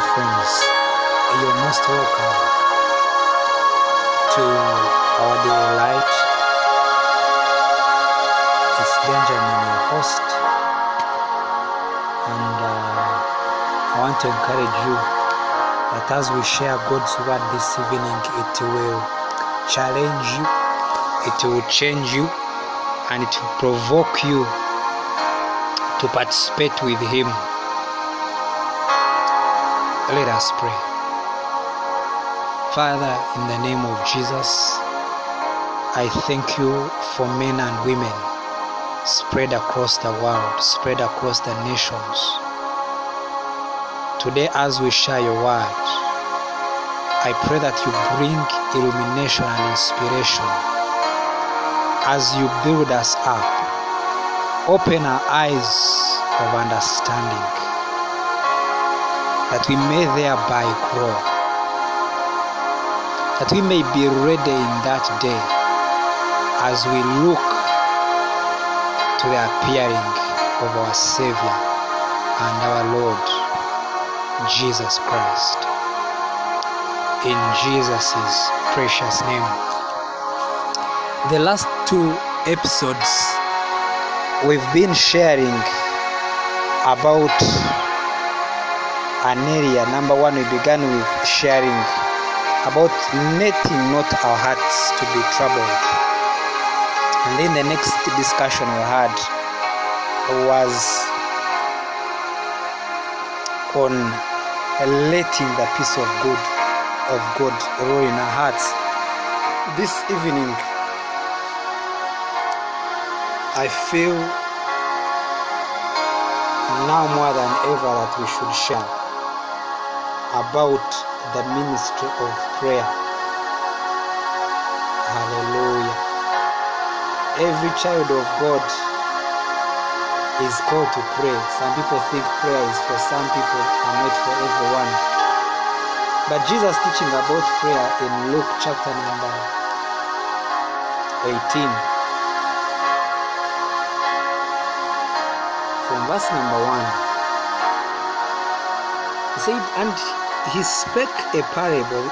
dear friends, you're most welcome to our daily light. It's Benjamin, your host, and uh, I want to encourage you that as we share God's word this evening, it will challenge you, it will change you, and it will provoke you to participate with Him. Let us pray. Father, in the name of Jesus, I thank you for men and women spread across the world, spread across the nations. Today, as we share your word, I pray that you bring illumination and inspiration as you build us up. Open our eyes of understanding that we may thereby grow, that we may be ready in that day as we look to the appearing of our Savior and our Lord Jesus Christ. In Jesus' precious name. The last two episodes, we've been sharing about an area. Number one, we began with sharing about letting not our hearts to be troubled. And then the next discussion we had was on letting the peace of God of God rule in our hearts. This evening, I feel now more than ever that we should share about the ministry of prayer. Hallelujah. Every child of God is called to pray. Some people think prayer is for some people and not for everyone. But Jesus teaching about prayer in Luke chapter number 18 from verse number 1 he said and he spake a parable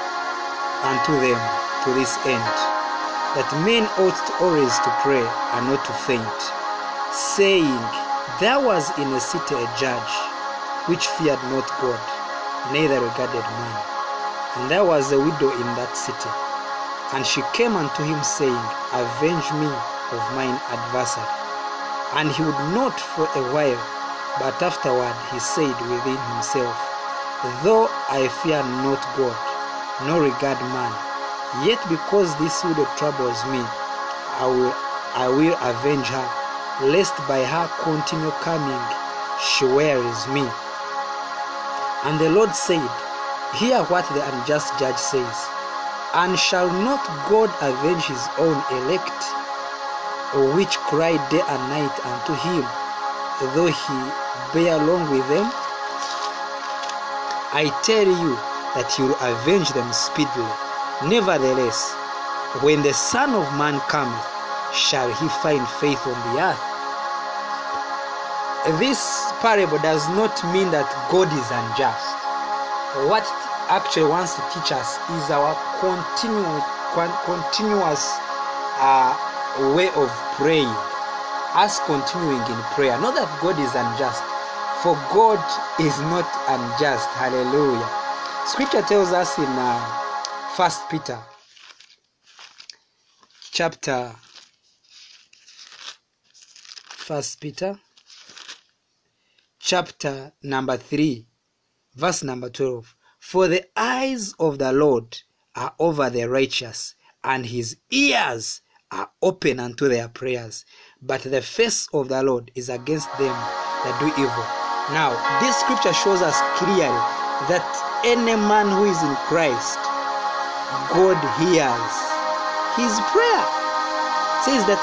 unto them to this end that men ought always to pray and not to faint saying there was in a city a judge which feared not God neither regarded man. And there was a widow in that city. And she came unto him saying avenge me of mine adversary. And he would not for a while but afterward he said within himself though i fear not god nor regard man yet because this widow troubles me i will i will avenge her lest by her continue coming she wearies me. And the lord said hear what the unjust judge says and shall not god avenge his own elect? Which cry day and night unto him though he bear long with them I tell you that he will avenge them speedily. Nevertheless, when the Son of Man cometh, shall he find faith on the earth? This parable does not mean that God is unjust. What actually wants to teach us is our continu- continuous uh, way of praying, us continuing in prayer. Not that God is unjust, for God is not unjust. Hallelujah. Scripture tells us in uh, First Peter chapter First Peter chapter number 3 verse number 12 for the eyes of the Lord are over the righteous and his ears are open unto their prayers but the face of the Lord is against them that do evil now, this scripture shows us clearly that any man who is in Christ, God hears his prayer. It says that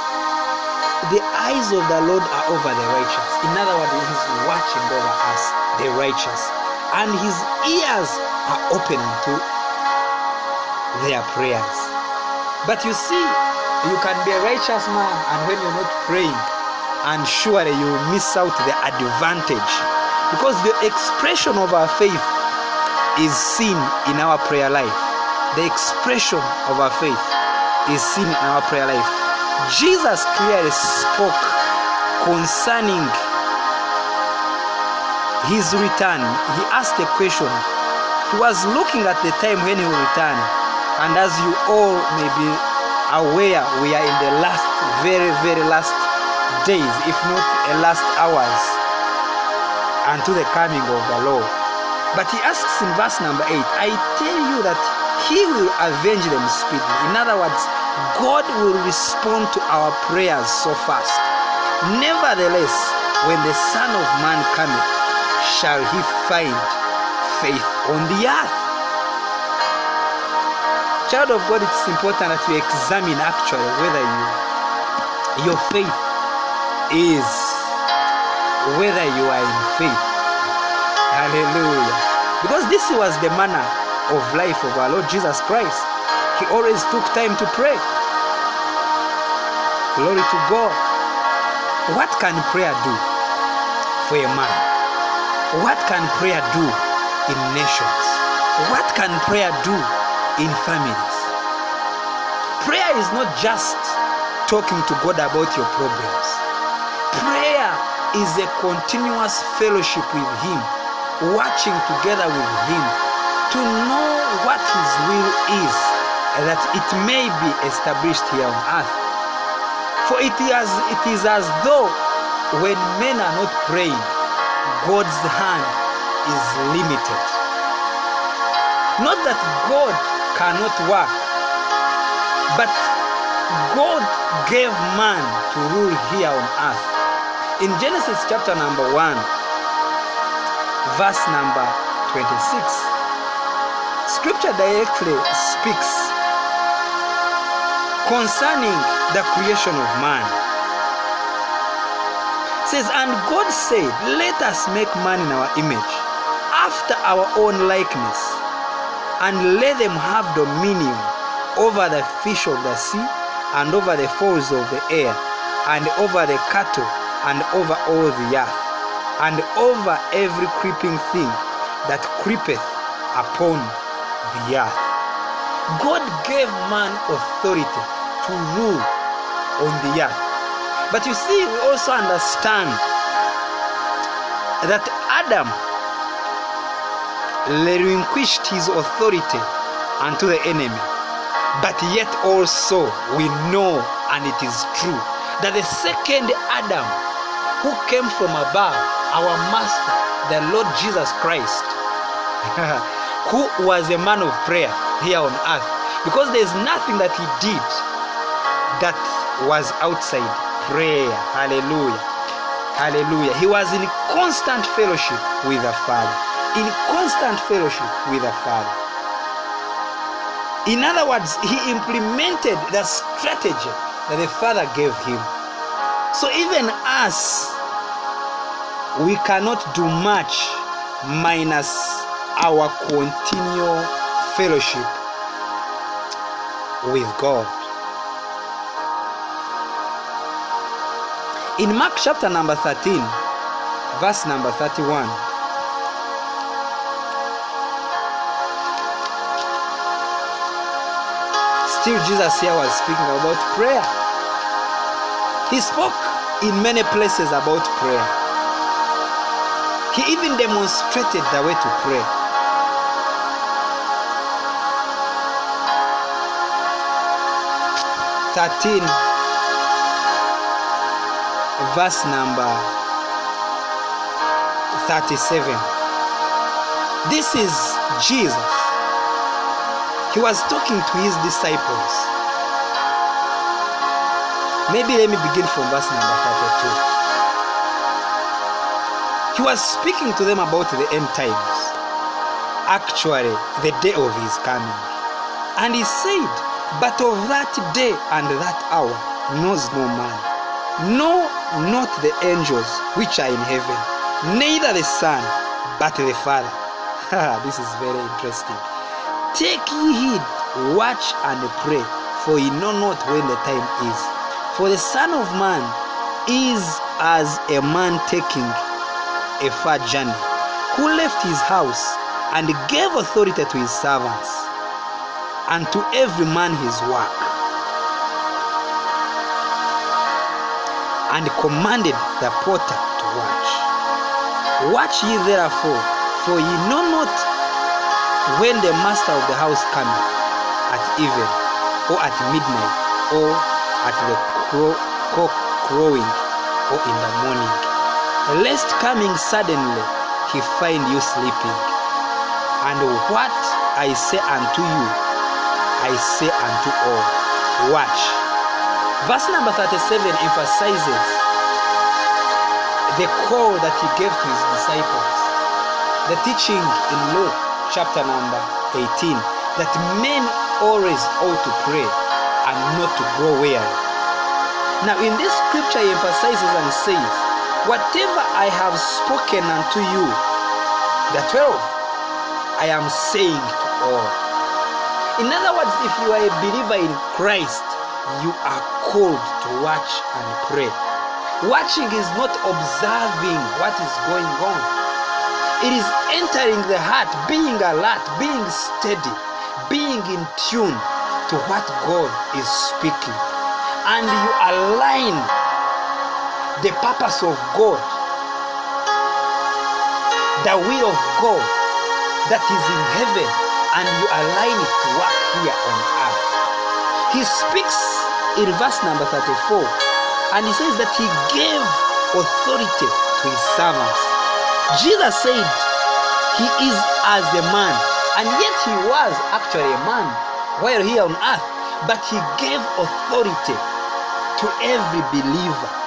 the eyes of the Lord are over the righteous. In other words, he's watching over us, the righteous. And his ears are open to their prayers. But you see, you can be a righteous man, and when you're not praying, and surely you miss out the advantage because the expression of our faith is seen in our prayer life. The expression of our faith is seen in our prayer life. Jesus clearly spoke concerning his return. He asked a question. He was looking at the time when he will return. And as you all may be aware, we are in the last, very, very last days, if not a last hours, unto the coming of the Lord. But he asks in verse number 8, I tell you that he will avenge them speedily. In other words, God will respond to our prayers so fast. Nevertheless, when the Son of Man cometh, shall he find faith on the earth? Child of God, it's important that you examine actually whether you, your faith is whether you are in faith. Hallelujah. Because this was the manner of life of our Lord Jesus Christ. He always took time to pray. Glory to God. What can prayer do for a man? What can prayer do in nations? What can prayer do in families? Prayer is not just talking to God about your problems. Is a continuous fellowship with Him, watching together with Him to know what His will is, that it may be established here on earth. For it is, it is as though when men are not praying, God's hand is limited. Not that God cannot work, but God gave man to rule here on earth. In Genesis chapter number 1, verse number 26, scripture directly speaks concerning the creation of man. It says, And God said, Let us make man in our image, after our own likeness, and let them have dominion over the fish of the sea, and over the fowls of the air, and over the cattle, and over all the earth, and over every creeping thing that creepeth upon the earth. God gave man authority to rule on the earth. But you see, we also understand that Adam relinquished his authority unto the enemy. But yet also we know, and it is true, that the second Adam who came from above, our Master, the Lord Jesus Christ, who was a man of prayer here on earth, because there's nothing that he did that was outside prayer. Hallelujah. Hallelujah. He was in constant fellowship with the Father. In constant fellowship with the Father. In other words, he implemented the strategy that the Father gave him. So even us, we cannot do much minus our continual fellowship with God. In Mark chapter number 13, verse number 31, still Jesus here was speaking about prayer. He spoke in many places about prayer. He even demonstrated the way to pray. Thirteen, verse number thirty-seven. This is Jesus. He was talking to his disciples. Maybe let me begin from verse number 32. He was speaking to them about the end times, actually, the day of his coming. And he said, But of that day and that hour knows no man, no, not the angels which are in heaven, neither the Son, but the Father. this is very interesting. Take ye heed, watch and pray, for ye know not when the time is. For the Son of Man is as a man taking a far journey, who left his house and gave authority to his servants, and to every man his work, and commanded the porter to watch. Watch ye therefore, for ye know not when the master of the house cometh, at even, or at midnight, or at the crow, cock crowing, or in the morning, lest coming suddenly he find you sleeping. And what I say unto you, I say unto all, watch. Verse number 37 emphasizes the call that he gave to his disciples. The teaching in Luke chapter number 18 that men always ought to pray and not to grow weary. Now, in this scripture, he emphasizes and says, Whatever I have spoken unto you, the 12, I am saying to all. In other words, if you are a believer in Christ, you are called to watch and pray. Watching is not observing what is going on, it is entering the heart, being alert, being steady, being in tune to what God is speaking. And you align the purpose of God, the will of God that is in heaven, and you align it to work here on earth. He speaks in verse number 34, and he says that he gave authority to his servants. Jesus said he is as a man, and yet he was actually a man while here on earth, but he gave authority to every believer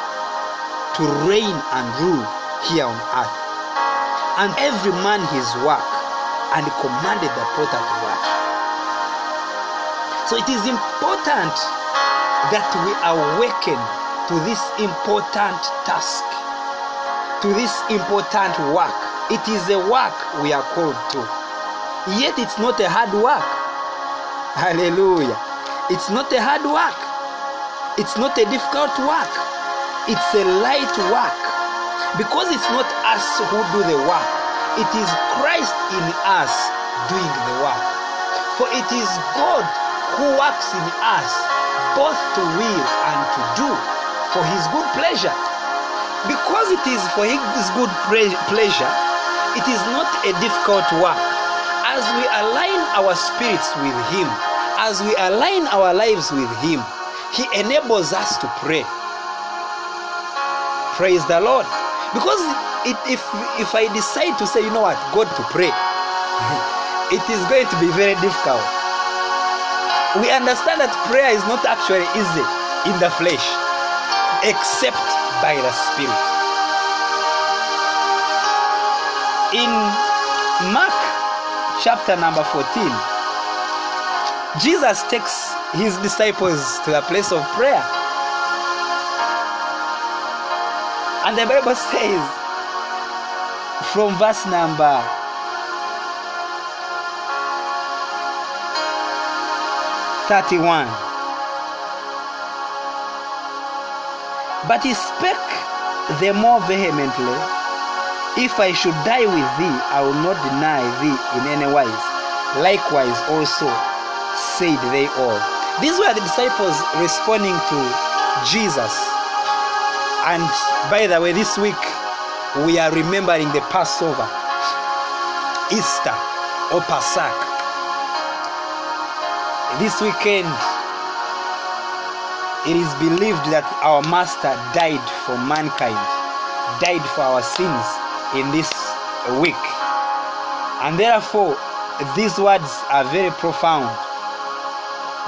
to reign and rule here on earth, and every man his work, and commanded the porter to watch. So it is important that we awaken to this important task, to this important work. It is a work we are called to. Yet it's not a hard work. Hallelujah. It's not a hard work. It's not a difficult work. It's a light work. Because it's not us who do the work, it is Christ in us doing the work. For it is God who works in us both to will and to do for his good pleasure. Because it is for his good pleasure, it is not a difficult work. As we align our spirits with him, as we align our lives with him, he enables us to pray. Praise the Lord. Because it, if if I decide to say, you know what, God to pray, it is going to be very difficult. We understand that prayer is not actually easy in the flesh, except by the Spirit. In Mark chapter number 14, Jesus takes his disciples to the place of prayer. And the Bible says from verse number 31 But he spake the more vehemently, If I should die with thee, I will not deny thee in any wise. Likewise also said they all. These were the disciples responding to Jesus. And by the way, this week we are remembering the Passover, Easter, or Passover. This weekend, it is believed that our Master died for mankind, died for our sins in this week. And therefore, these words are very profound.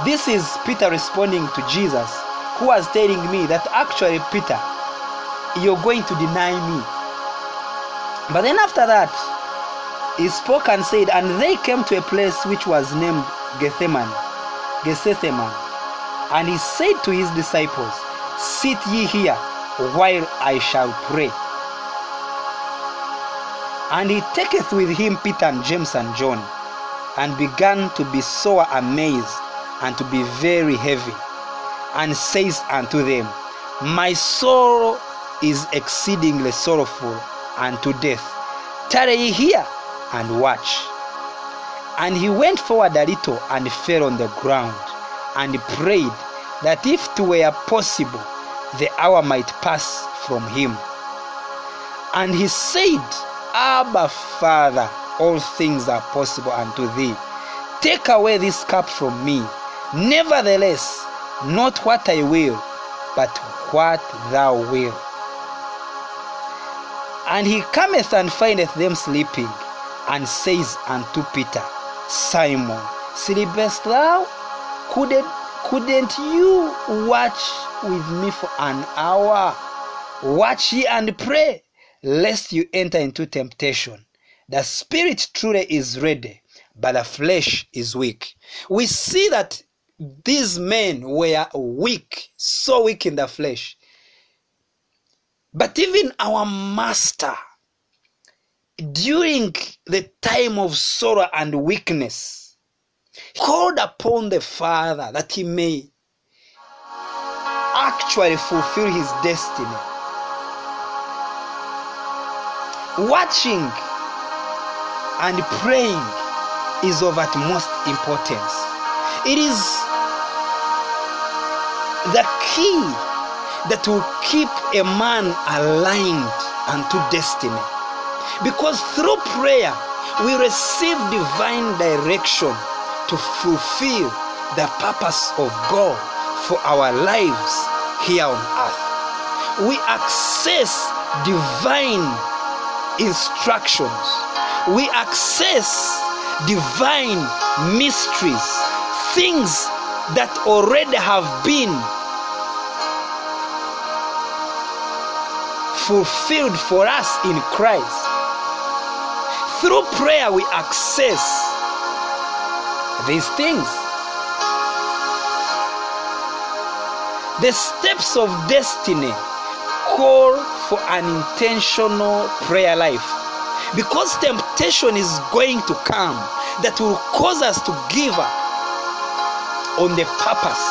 This is Peter responding to Jesus, who was telling me that actually, Peter, you're going to deny me. But then after that, he spoke and said, And they came to a place which was named Gethsemane. Gethsemane. And he said to his disciples, Sit ye here while I shall pray. And he taketh with him Peter and James and John, and began to be sore amazed and to be very heavy, and says unto them, My soul is exceedingly sorrowful unto death. Tarry ye here and watch. And he went forward a little and fell on the ground and prayed that if it were possible, the hour might pass from him. And he said, Abba, Father, all things are possible unto thee. Take away this cup from me. Nevertheless, not what I will, but what thou wilt. And he cometh and findeth them sleeping, and says unto Peter, Simon, sleepest thou? Couldn't, couldn't you watch with me for an hour? Watch ye and pray, lest you enter into temptation. The spirit truly is ready, but the flesh is weak. We see that these men were weak, so weak in the flesh. But even our master, during the time of sorrow and weakness, called upon the Father that he may actually fulfill his destiny. Watching and praying is of utmost importance. It is the key that will keep a man aligned unto destiny. Because through prayer, we receive divine direction to fulfill the purpose of God for our lives here on earth. We access divine instructions, we access divine mysteries, things that already have been fulfilled for us in Christ. Through prayer, we access these things. The steps of destiny call for an intentional prayer life because temptation is going to come that will cause us to give up on the purpose.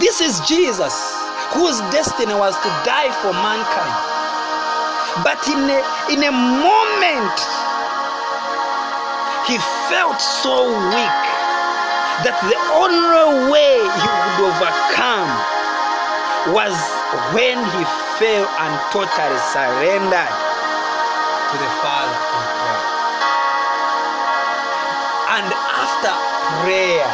This is Jesus whose destiny was to die for mankind. But in a, in a moment, he felt so weak that the only way he would overcome was when he fell and totally surrendered to the Father in prayer. And after prayer,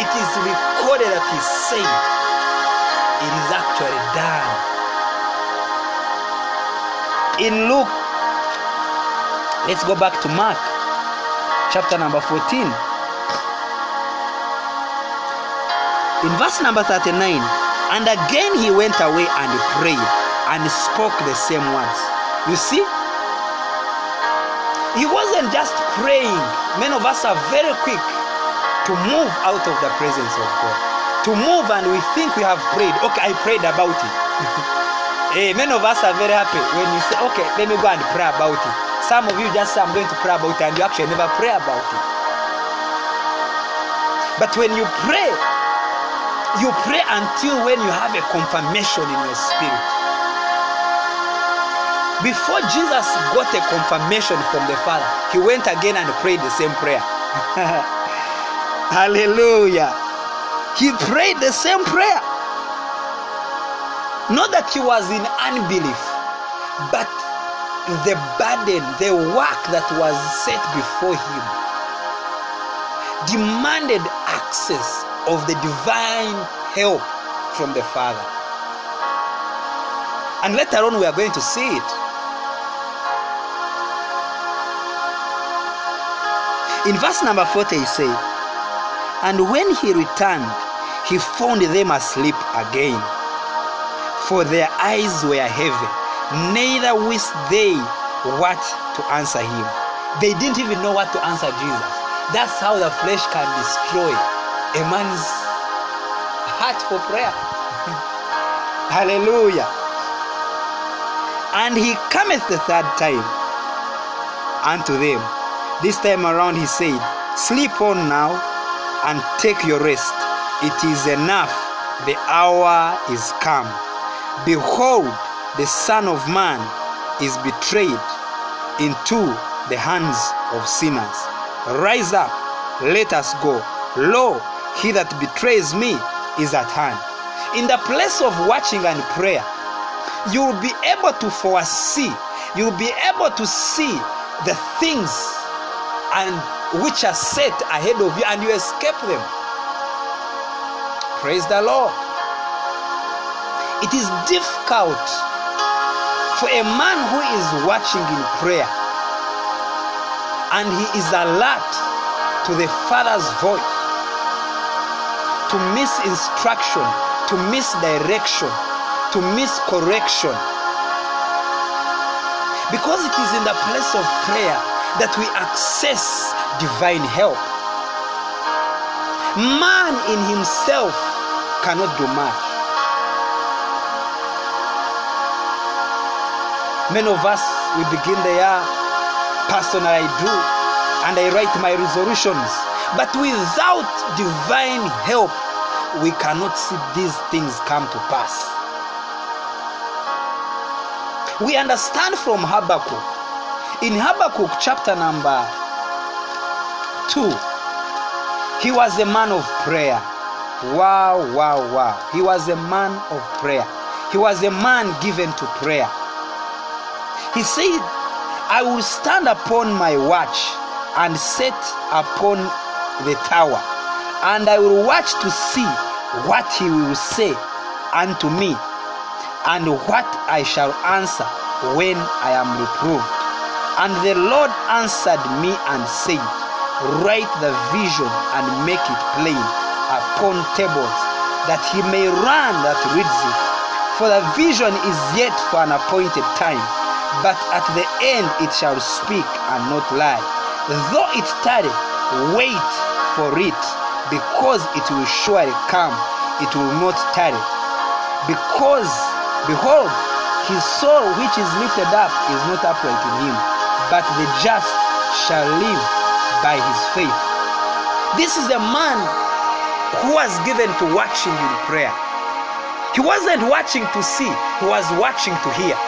it is recorded that he said, It is actually done. In Luke, let's go back to Mark, chapter number 14. In verse number 39, and again he went away and prayed and spoke the same words. You see, he wasn't just praying. Many of us are very quick to move out of the presence of God. To move and we think we have prayed. Okay, I prayed about it. hey, eh, many of us are very happy when you say, okay, let me go and pray about it. Some of you just say, I'm going to pray about it, and you actually never pray about it. But when you pray, you pray until when you have a confirmation in your spirit. Before Jesus got a confirmation from the Father, he went again and prayed the same prayer. Hallelujah. He prayed the same prayer. Not that he was in unbelief, but the burden, the work that was set before him demanded access of the divine help from the Father. And later on, we are going to see it. In verse number 40, he said, And when he returned, he found them asleep again, for their eyes were heavy, neither wist they what to answer him. They didn't even know what to answer Jesus. That's how the flesh can destroy a man's heart for prayer. Hallelujah. And he cometh the third time unto them. This time around he said, Sleep on now and take your rest. It is enough. The hour is come. Behold, the Son of Man is betrayed into the hands of sinners. Rise up, let us go. Lo, he that betrays me is at hand. In the place of watching and prayer, you'll be able to foresee, you'll be able to see the things and which are set ahead of you and you escape them. Praise the Lord. It is difficult for a man who is watching in prayer and he is alert to the Father's voice to miss instruction, to miss direction, to miss correction. Because it is in the place of prayer that we access divine help. Man in himself cannot do much. Many of us, we begin the year, personal I do, and I write my resolutions. But without divine help, we cannot see these things come to pass. We understand from Habakkuk. In Habakkuk chapter number 2, he was a man of prayer. Wow, wow, wow. He was a man of prayer. He was a man given to prayer. He said, I will stand upon my watch and set upon the tower, and I will watch to see what he will say unto me, and what I shall answer when I am reproved. And the Lord answered me and said, Write the vision and make it plain upon tables, that he may run that reads it. For the vision is yet for an appointed time, but at the end it shall speak and not lie. Though it tarry, wait for it, because it will surely come, it will not tarry. Because, behold, his soul which is lifted up is not upright in him, but the just shall live by his faith. This is a man who was given to watching in prayer. He wasn't watching to see, he was watching to hear.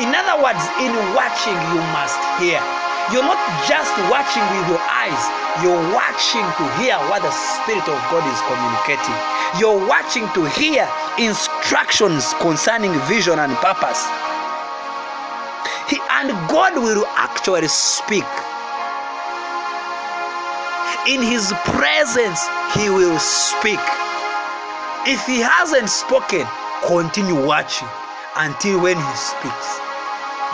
In other words, in watching, you must hear. You're not just watching with your eyes, you're watching to hear what the Spirit of God is communicating. You're watching to hear instructions concerning vision and purpose. He, and God will actually speak. In His presence, He will speak. If He hasn't spoken, continue watching until when He speaks.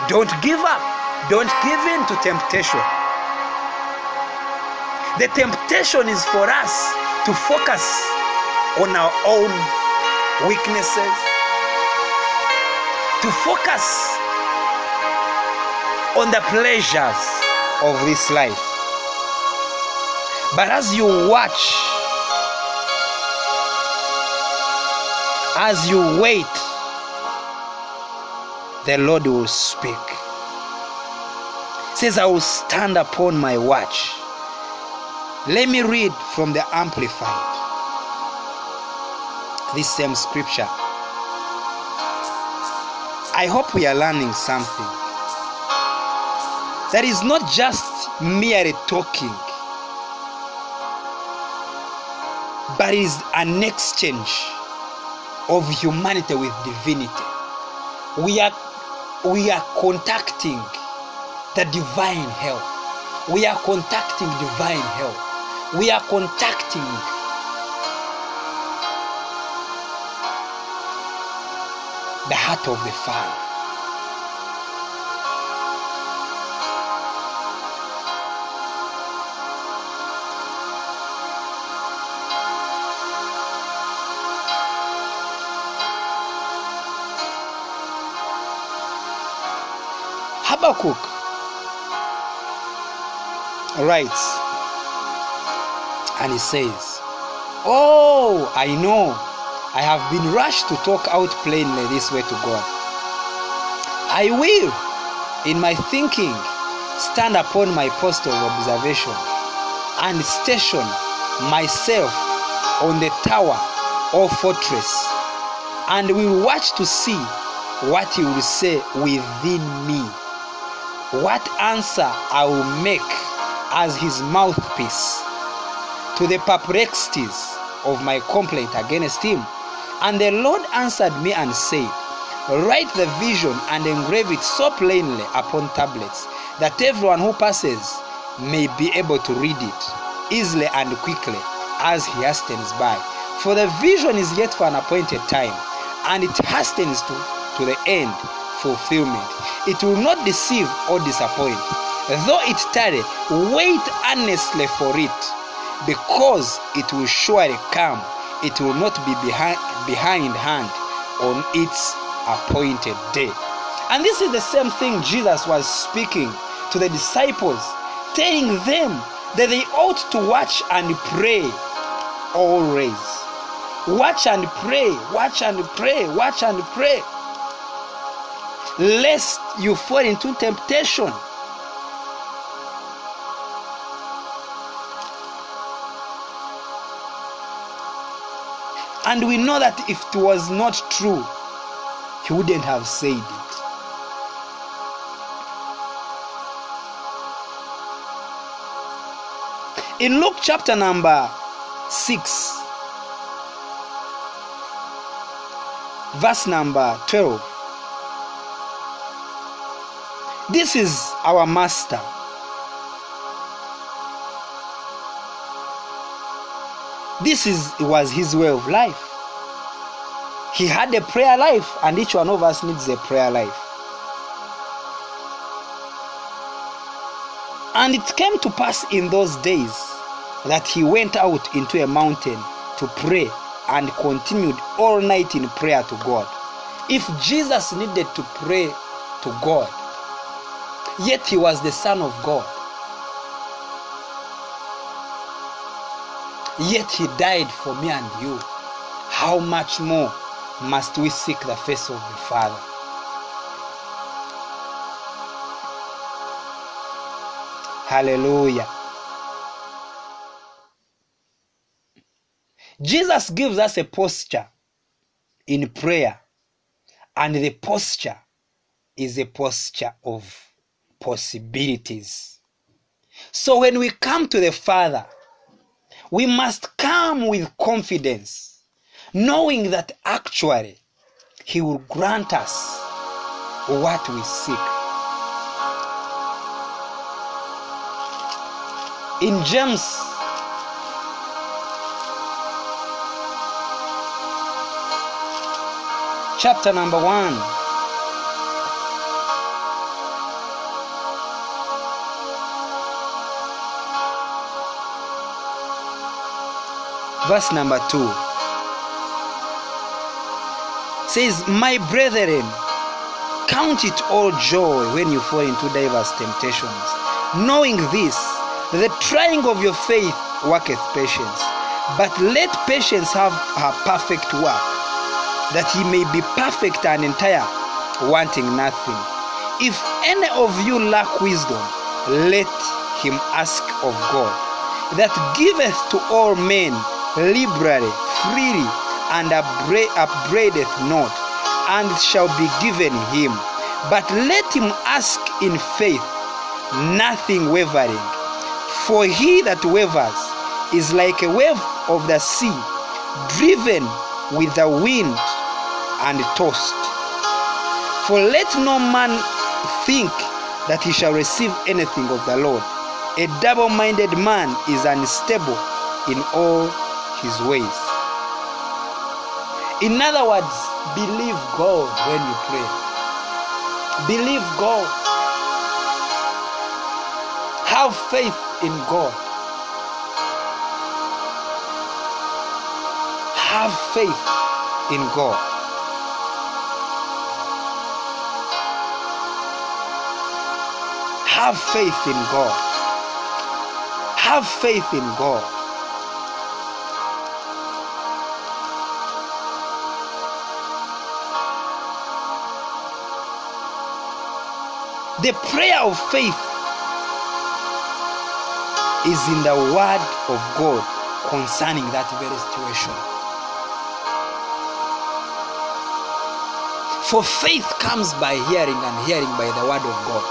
Don't give up. Don't give in to temptation. The temptation is for us to focus on our own weaknesses, to focus on the pleasures of this life. But as you watch, as you wait, the Lord will speak. Says, I will stand upon my watch. Let me read from the Amplified. This same scripture. I hope we are learning something. That is not just merely talking, but is an exchange of humanity with divinity. We are we are contacting the divine help. We are contacting divine help. We are contacting the heart of the Father. Habakkuk. Writes and he says, Oh, I know. I have been rushed to talk out plainly this way to God. I will, in my thinking, stand upon my post of observation and station myself on the tower or fortress and will watch to see what he will say within me what answer I will make as his mouthpiece to the perplexities of my complaint against him. And the Lord answered me and said, Write the vision and engrave it so plainly upon tablets that everyone who passes may be able to read it easily and quickly as he hastens by. For the vision is yet for an appointed time, and it hastens to, to the end fulfillment. It will not deceive or disappoint. Though it tarry, wait earnestly for it, because it will surely come. It will not be behind, behind hand on its appointed day. And this is the same thing Jesus was speaking to the disciples, telling them that they ought to watch and pray always. Watch and pray, watch and pray, watch and pray. Lest you fall into temptation. And we know that if it was not true, he wouldn't have said it. In Luke chapter number 6, verse number 12, this is our master. This is was his way of life. He had a prayer life, and each one of us needs a prayer life. And it came to pass in those days that he went out into a mountain to pray and continued all night in prayer to God. If Jesus needed to pray to God, yet he was the Son of God, yet he died for me and you, how much more must we seek the face of the Father? Hallelujah. Jesus gives us a posture in prayer, and the posture is a posture of possibilities. So when we come to the Father, we must come with confidence, knowing that actually He will grant us what we seek. In James chapter number 1 verse number 2 says my brethren count it all joy when you fall into diverse temptations knowing this the trying of your faith worketh patience. But let patience have her perfect work that ye may be perfect and entire wanting nothing. If any of you lack wisdom let him ask of god that giveth to all men liberally freely and upbraideth not and shall be given him. But let him ask in faith nothing wavering. For he that wavers is like a wave of the sea driven with the wind and tossed. For let no man think that he shall receive anything of the lord. A double-minded man is unstable in all his ways. In other words believe god when you pray. Believe god. Have faith in god. Have faith in god. Have faith in god. Have faith in god the prayer of faith is in the word of God concerning that very situation. For faith comes by hearing, and hearing by the word of God.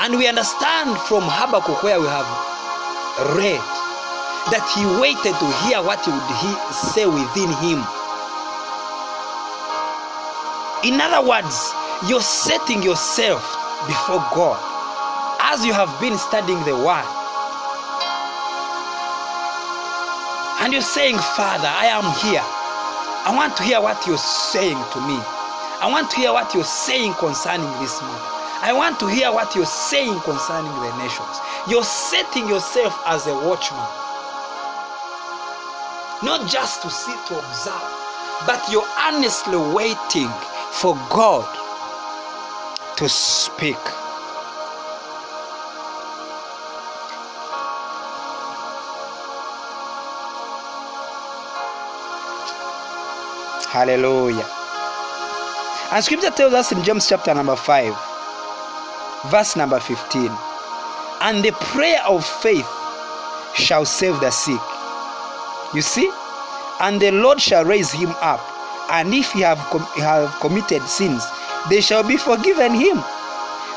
And we understand from Habakkuk where we have read that he waited to hear what would he say within him. In other words, you're setting yourself before God as you have been studying the word. And you're saying, Father, I am here. I want to hear what you're saying to me. I want to hear what you're saying concerning this matter. I want to hear what you're saying concerning the nations. You're setting yourself as a watchman. Not just to sit to observe, but you're earnestly waiting for God to speak. Hallelujah. And scripture tells us in James chapter number 5, verse number 15 and the prayer of faith shall save the sick. You see? And the Lord shall raise him up, and if he have, com- have committed sins, they shall be forgiven him.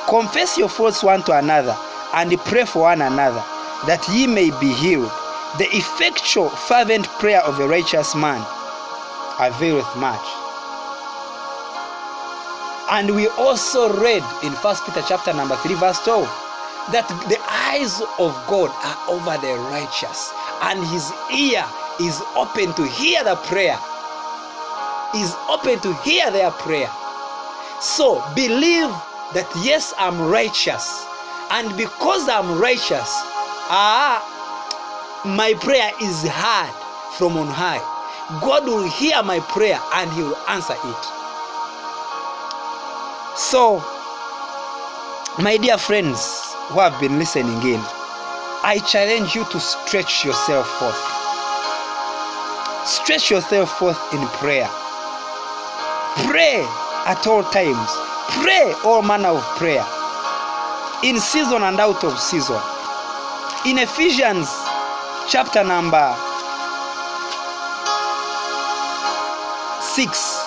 Confess your faults one to another, and pray for one another, that ye may be healed. The effectual, fervent prayer of a righteous man availeth much. And we also read in First Peter chapter number 3, verse 12, that the eyes of God are over the righteous, and his ear is open to hear the prayer. Is open to hear their prayer. So believe that yes, I'm righteous, and because I'm righteous, ah, my prayer is heard from on high. God will hear my prayer and He will answer it. So, my dear friends who have been listening in, I challenge you to stretch yourself forth. Stretch yourself forth in prayer. Pray at all times. Pray all manner of prayer. In season and out of season. In Ephesians chapter number 6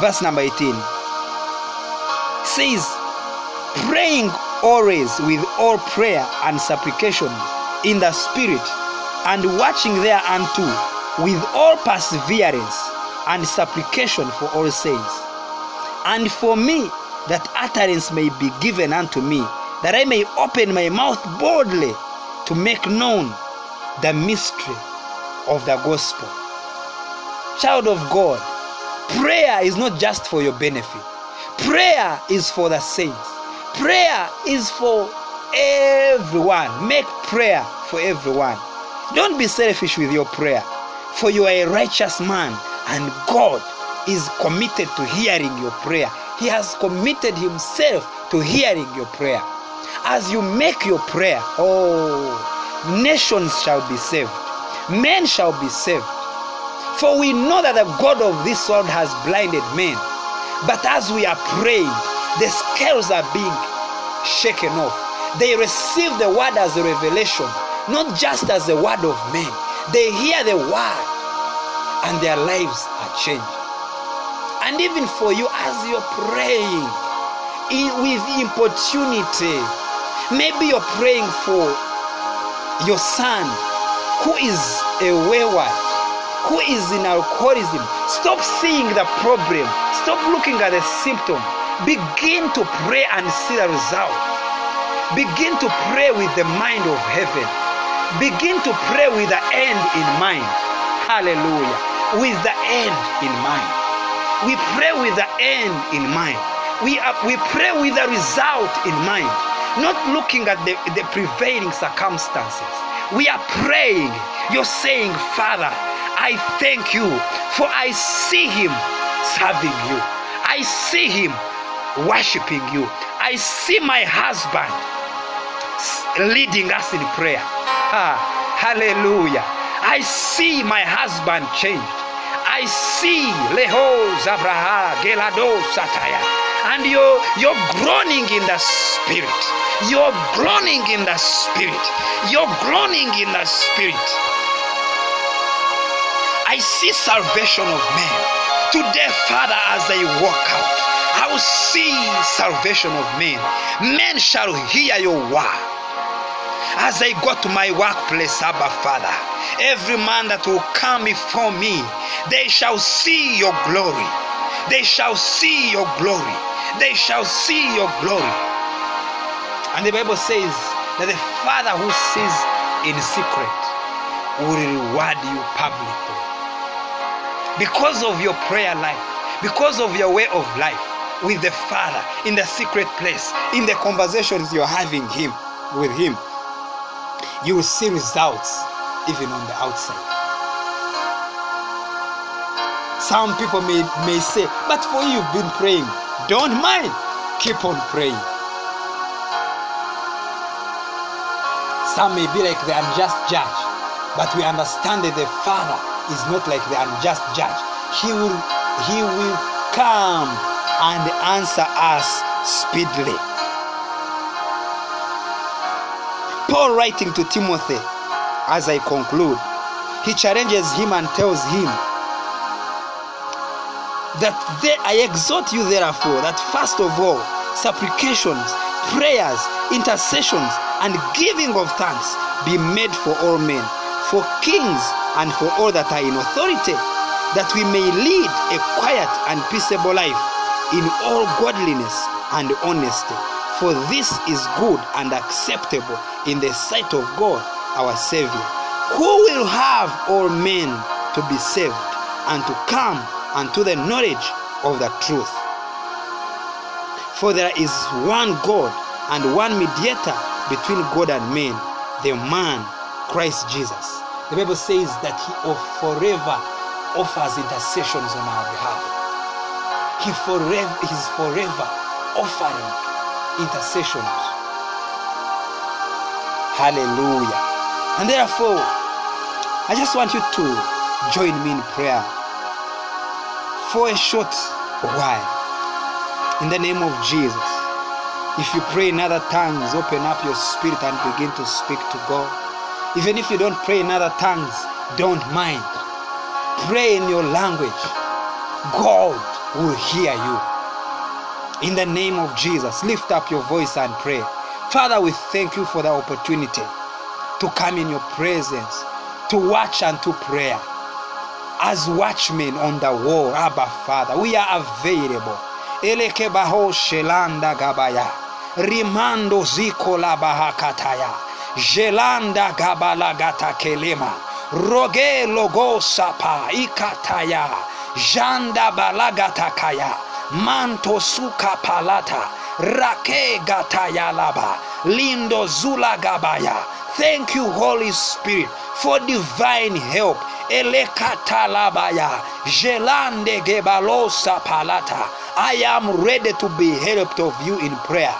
verse number 18 says praying always with all prayer and supplication in the spirit and watching thereunto with all perseverance and supplication for all saints. And for me that utterance may be given unto me that i may open my mouth boldly to make known the mystery of the gospel. Child of god prayer is not just for your benefit. Prayer is for the saints. Prayer is for everyone. Make prayer for everyone. Don't be selfish with your prayer for you are a righteous man and god is committed to hearing your prayer he has committed himself to hearing your prayer as you make your prayer oh nations shall be saved men shall be saved for we know that the God of this world has blinded men. But as we are praying, the scales are being shaken off. They receive the word as a revelation, not just as the word of men. They hear the word and their lives are changed. And even for you, as you're praying in, with importunity, maybe you're praying for your son who is a wayward who is in alcoholism. Stop seeing the problem. Stop looking at the symptom. Begin to pray and see the result. Begin to pray with the mind of heaven. Begin to pray with the end in mind. Hallelujah. With the end in mind. We pray with the end in mind. We, are, we pray with the result in mind. Not looking at the, the prevailing circumstances. We are praying. You're saying, Father, I thank you for I see him serving you. I see him worshiping you. I see my husband leading us in prayer. Ah, hallelujah. I see my husband changed. I see Leho Zabraha Gelado Sataya. And you're, you're groaning in the spirit. You're groaning in the spirit. You're groaning in the spirit. I see salvation of men Today, Father, as they walk out, I will see salvation of men. Men shall hear your word. As I go to my workplace, Abba Father, every man that will come before me, they shall see your glory. They shall see your glory. They shall see your glory. And the Bible says that the Father who sees in secret will reward you publicly. Because of your prayer life, because of your way of life with the Father in the secret place, in the conversations you're having him with him, you will see results even on the outside. Some people may, may say, but for you, you've been praying. Don't mind. Keep on praying. Some may be like the unjust judge, but we understand that the Father is not like the unjust judge. He will, he will come and answer us speedily. Paul writing to Timothy, as I conclude, he challenges him and tells him that they, I exhort you therefore that first of all supplications, prayers, intercessions, and giving of thanks be made for all men, for kings and for all that are in authority, that we may lead a quiet and peaceable life in all godliness and honesty. For this is good and acceptable in the sight of God our Savior, who will have all men to be saved and to come unto the knowledge of the truth. For there is one God and one mediator between God and men, the man Christ Jesus. The Bible says that he forever offers intercessions on our behalf. He forever is forever offering intercessions. Hallelujah. And therefore, I just want you to join me in prayer for a short while. In the name of Jesus. If you pray in other tongues, open up your spirit and begin to speak to God. Even if you don't pray in other tongues, don't mind. Pray in your language. God will hear you. In the name of Jesus, lift up your voice and pray. Father, we thank you for the opportunity to come in your presence, to watch and to pray. As watchmen on the wall, Abba Father, we are available. Eleke baho shelanda gabaya. Rimando ziko la bahakataya. Jelanda gabala gata kelema. Roge logo sapa ikataya. Janda balagatakaya. Manto suka palata. Rake gata yalaba Lindo zula gabaya. Thank you, Holy Spirit, for divine help. I am ready to be helped of you in prayer.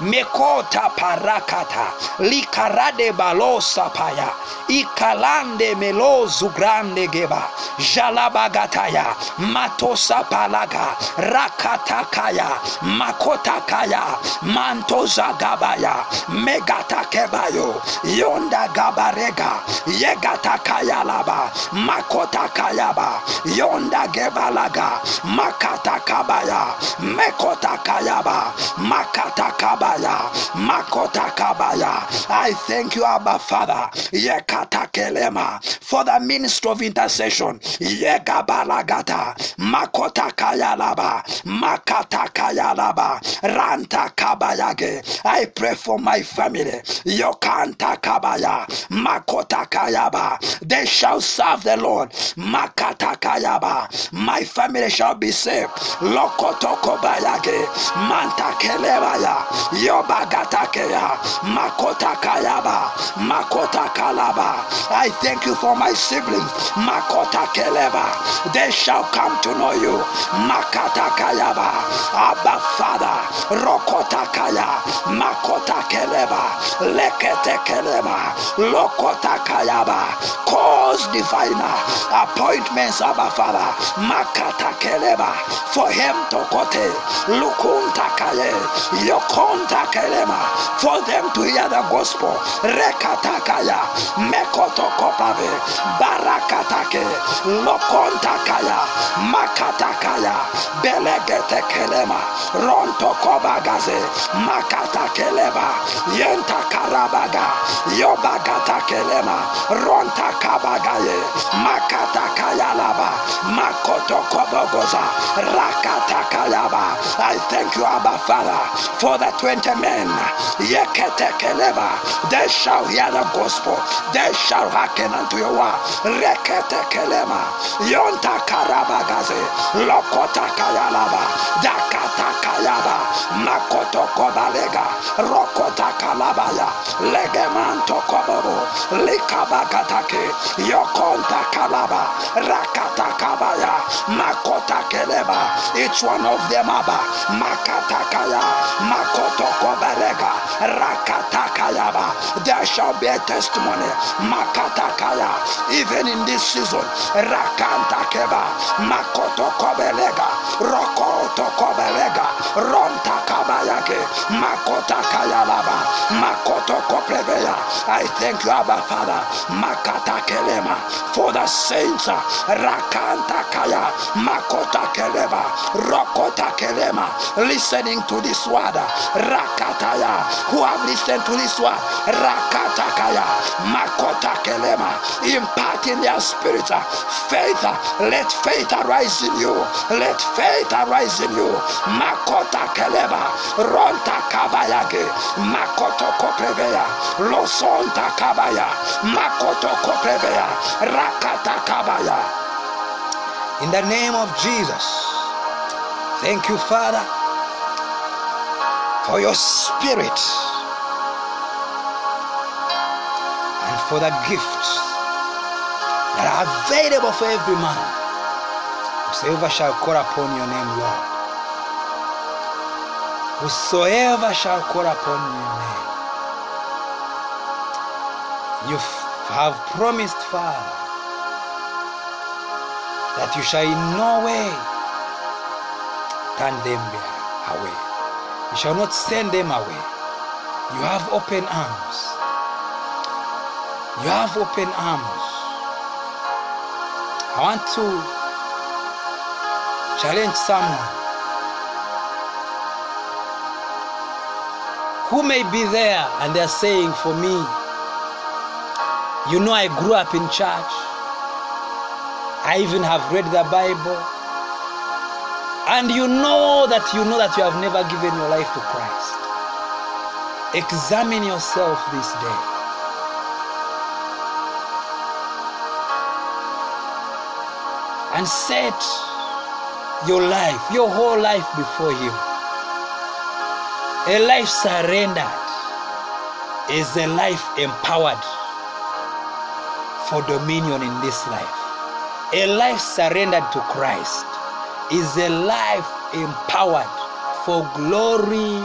Mekota parakata. Likarade balosa paya. Ikalande melozu grande geba. Jalabagataya. Matosa palaga. Rakatakaya. Makotakaya. Mantoza gabaya. Megata kebayo. Yonda gabarega. Yegata kayalaba. Makota kayaba. Yonda gebalaga. Makata kabaya. Mekota kayaba. Makata kabaya. Makota kabaya. I thank you, Abba Father. Yekata kelema. For the ministry of intercession. Yegabalagata. Makota kayalaba. Makata kayalaba. Kabayage. I pray for my family. Yokanta kabaya. Makota kayaba. They shall serve the Lord. Makata kayaba. My family shall be saved. Lokoto kobayage. Manta kelebaya. Yobagatakeya. Makota kayaba. Makota kalaba. I thank you for my siblings. Makota keleba. They shall come to know you. Makata kayaba. Yaba, Abba Father, rokota kaya makota keleba lekete keleba lokota kayaba cause divine appointments abba father makata keleba for him to kote lukunta kaye yokonta keleba for them to hear the gospel rekata kaya mekoto kopabe barakatake lokonta kaya makata kaya belegete kelema ronto Kobagaze, Makata Keleba, Yenta Karabaga, Yobagata Kelema, Ronta Kabagaye, Makata Kayalaba, Makoto Kobogoza, Rakata Kayaba. I thank you, Abba Father, for the 20 men. Yekete Keleba, they shall hear the gospel, they shall hearken unto your word. Rekete Kelema, Yonta Karabagaze, Lokota Kayalaba, Dakata Kayaba, Makoto Kobalega, Rokota Kalabaya, Legemanto Kobobo, Likabagatake, Yokonta Kalaba, Rakata Kabaya, Makota Keleba, each one of them Abba, Makata Kaya, Makoto Kobalega, Rakata Kayaba, there shall be a testimony, Makata Kaya, even in this season, Rakanta Keba, Makoto Kobelega, Rokoto Kobelega, Ronta Kabayake, Makota Kayalaba, Makoto Kopreveya. I thank you, Abba Father, Makata Kelema, for the saints, Rakanta Kaya, Makota Keleba, Rokota Kelema, listening to this word, Rakataya, who have listened to this word, Rakata Kaya, Makota Kelema, imparting their spirit, faith, let faith arise in you, let faith arise in you, Makota Keleba, Ronta Kabayage, Makoto Kopreveya, Losonta Kabaya, Makoto Kopreveya, Rakata Kabaya. In the name of Jesus, thank you, Father, for your spirit and for the gifts that are available for every man. Whosoever shall call upon your name, Lord. Whosoever shall call upon your name. You have promised, Father, that you shall in no way turn them away. You shall not send them away. You have open arms. You have open arms. I want to challenge someone who may be there and they're saying, For me, you know, I grew up in church. I even have read the Bible. And you know that you know that you have never given your life to Christ. Examine yourself this day. And set your life, your whole life before Him. A life surrendered is a life empowered for dominion in this life. A life surrendered to Christ is a life empowered for glory,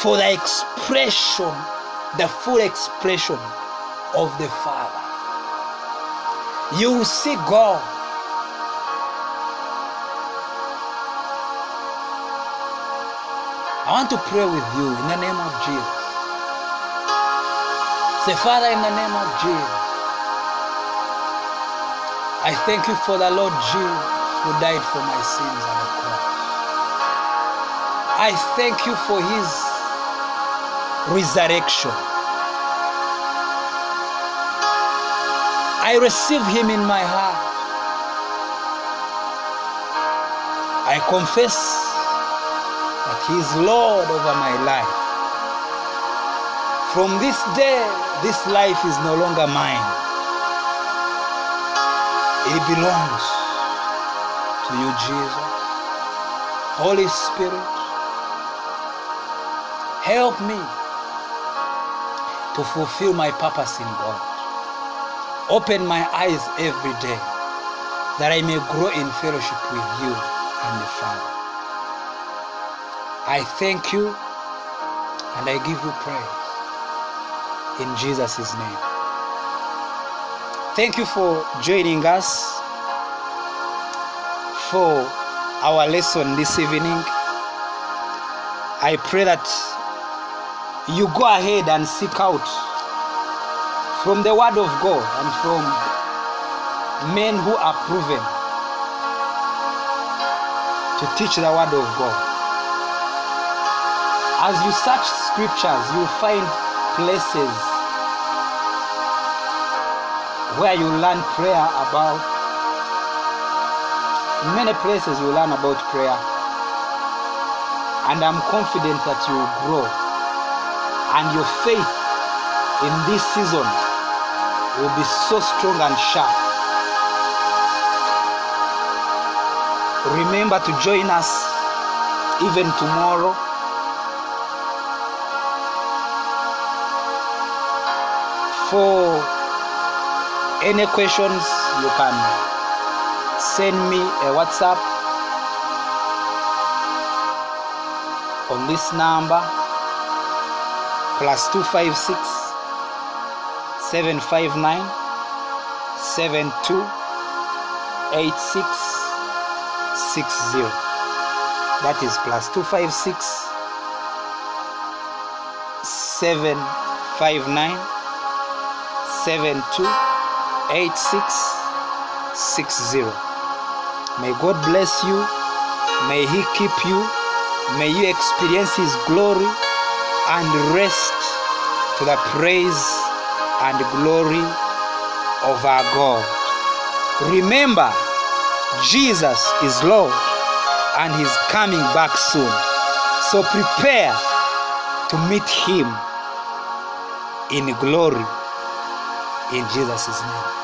for the expression, the full expression of the Father. You will see God. I want to pray with you in the name of Jesus. Say, Father, in the name of Jesus, I thank you for the Lord Jesus who died for my sins on the cross. I thank you for his resurrection. I receive him in my heart. I confess that he is Lord over my life. From this day, this life is no longer mine. It belongs to you, Jesus. Holy Spirit, help me to fulfill my purpose in God. Open my eyes every day that I may grow in fellowship with you and the Father. I thank you and I give you praise in Jesus' name. Thank you for joining us for our lesson this evening. I pray that you go ahead and seek out from the Word of God and from men who are proven to teach the Word of God. As you search scriptures, you will find places where you learn prayer about. In many places you learn about prayer. And I'm confident that you will grow. And your faith in this season will be so strong and sharp. Remember to join us even tomorrow. For any questions, you can send me a WhatsApp on this number plus 256 759 72 86 60 that is plus 256 759 72 86 60 may god bless you. May he keep you. May you experience his glory and rest to the praise and glory of our god. Remember jesus is lord and he's coming back soon. So prepare to meet him in glory in jesus' name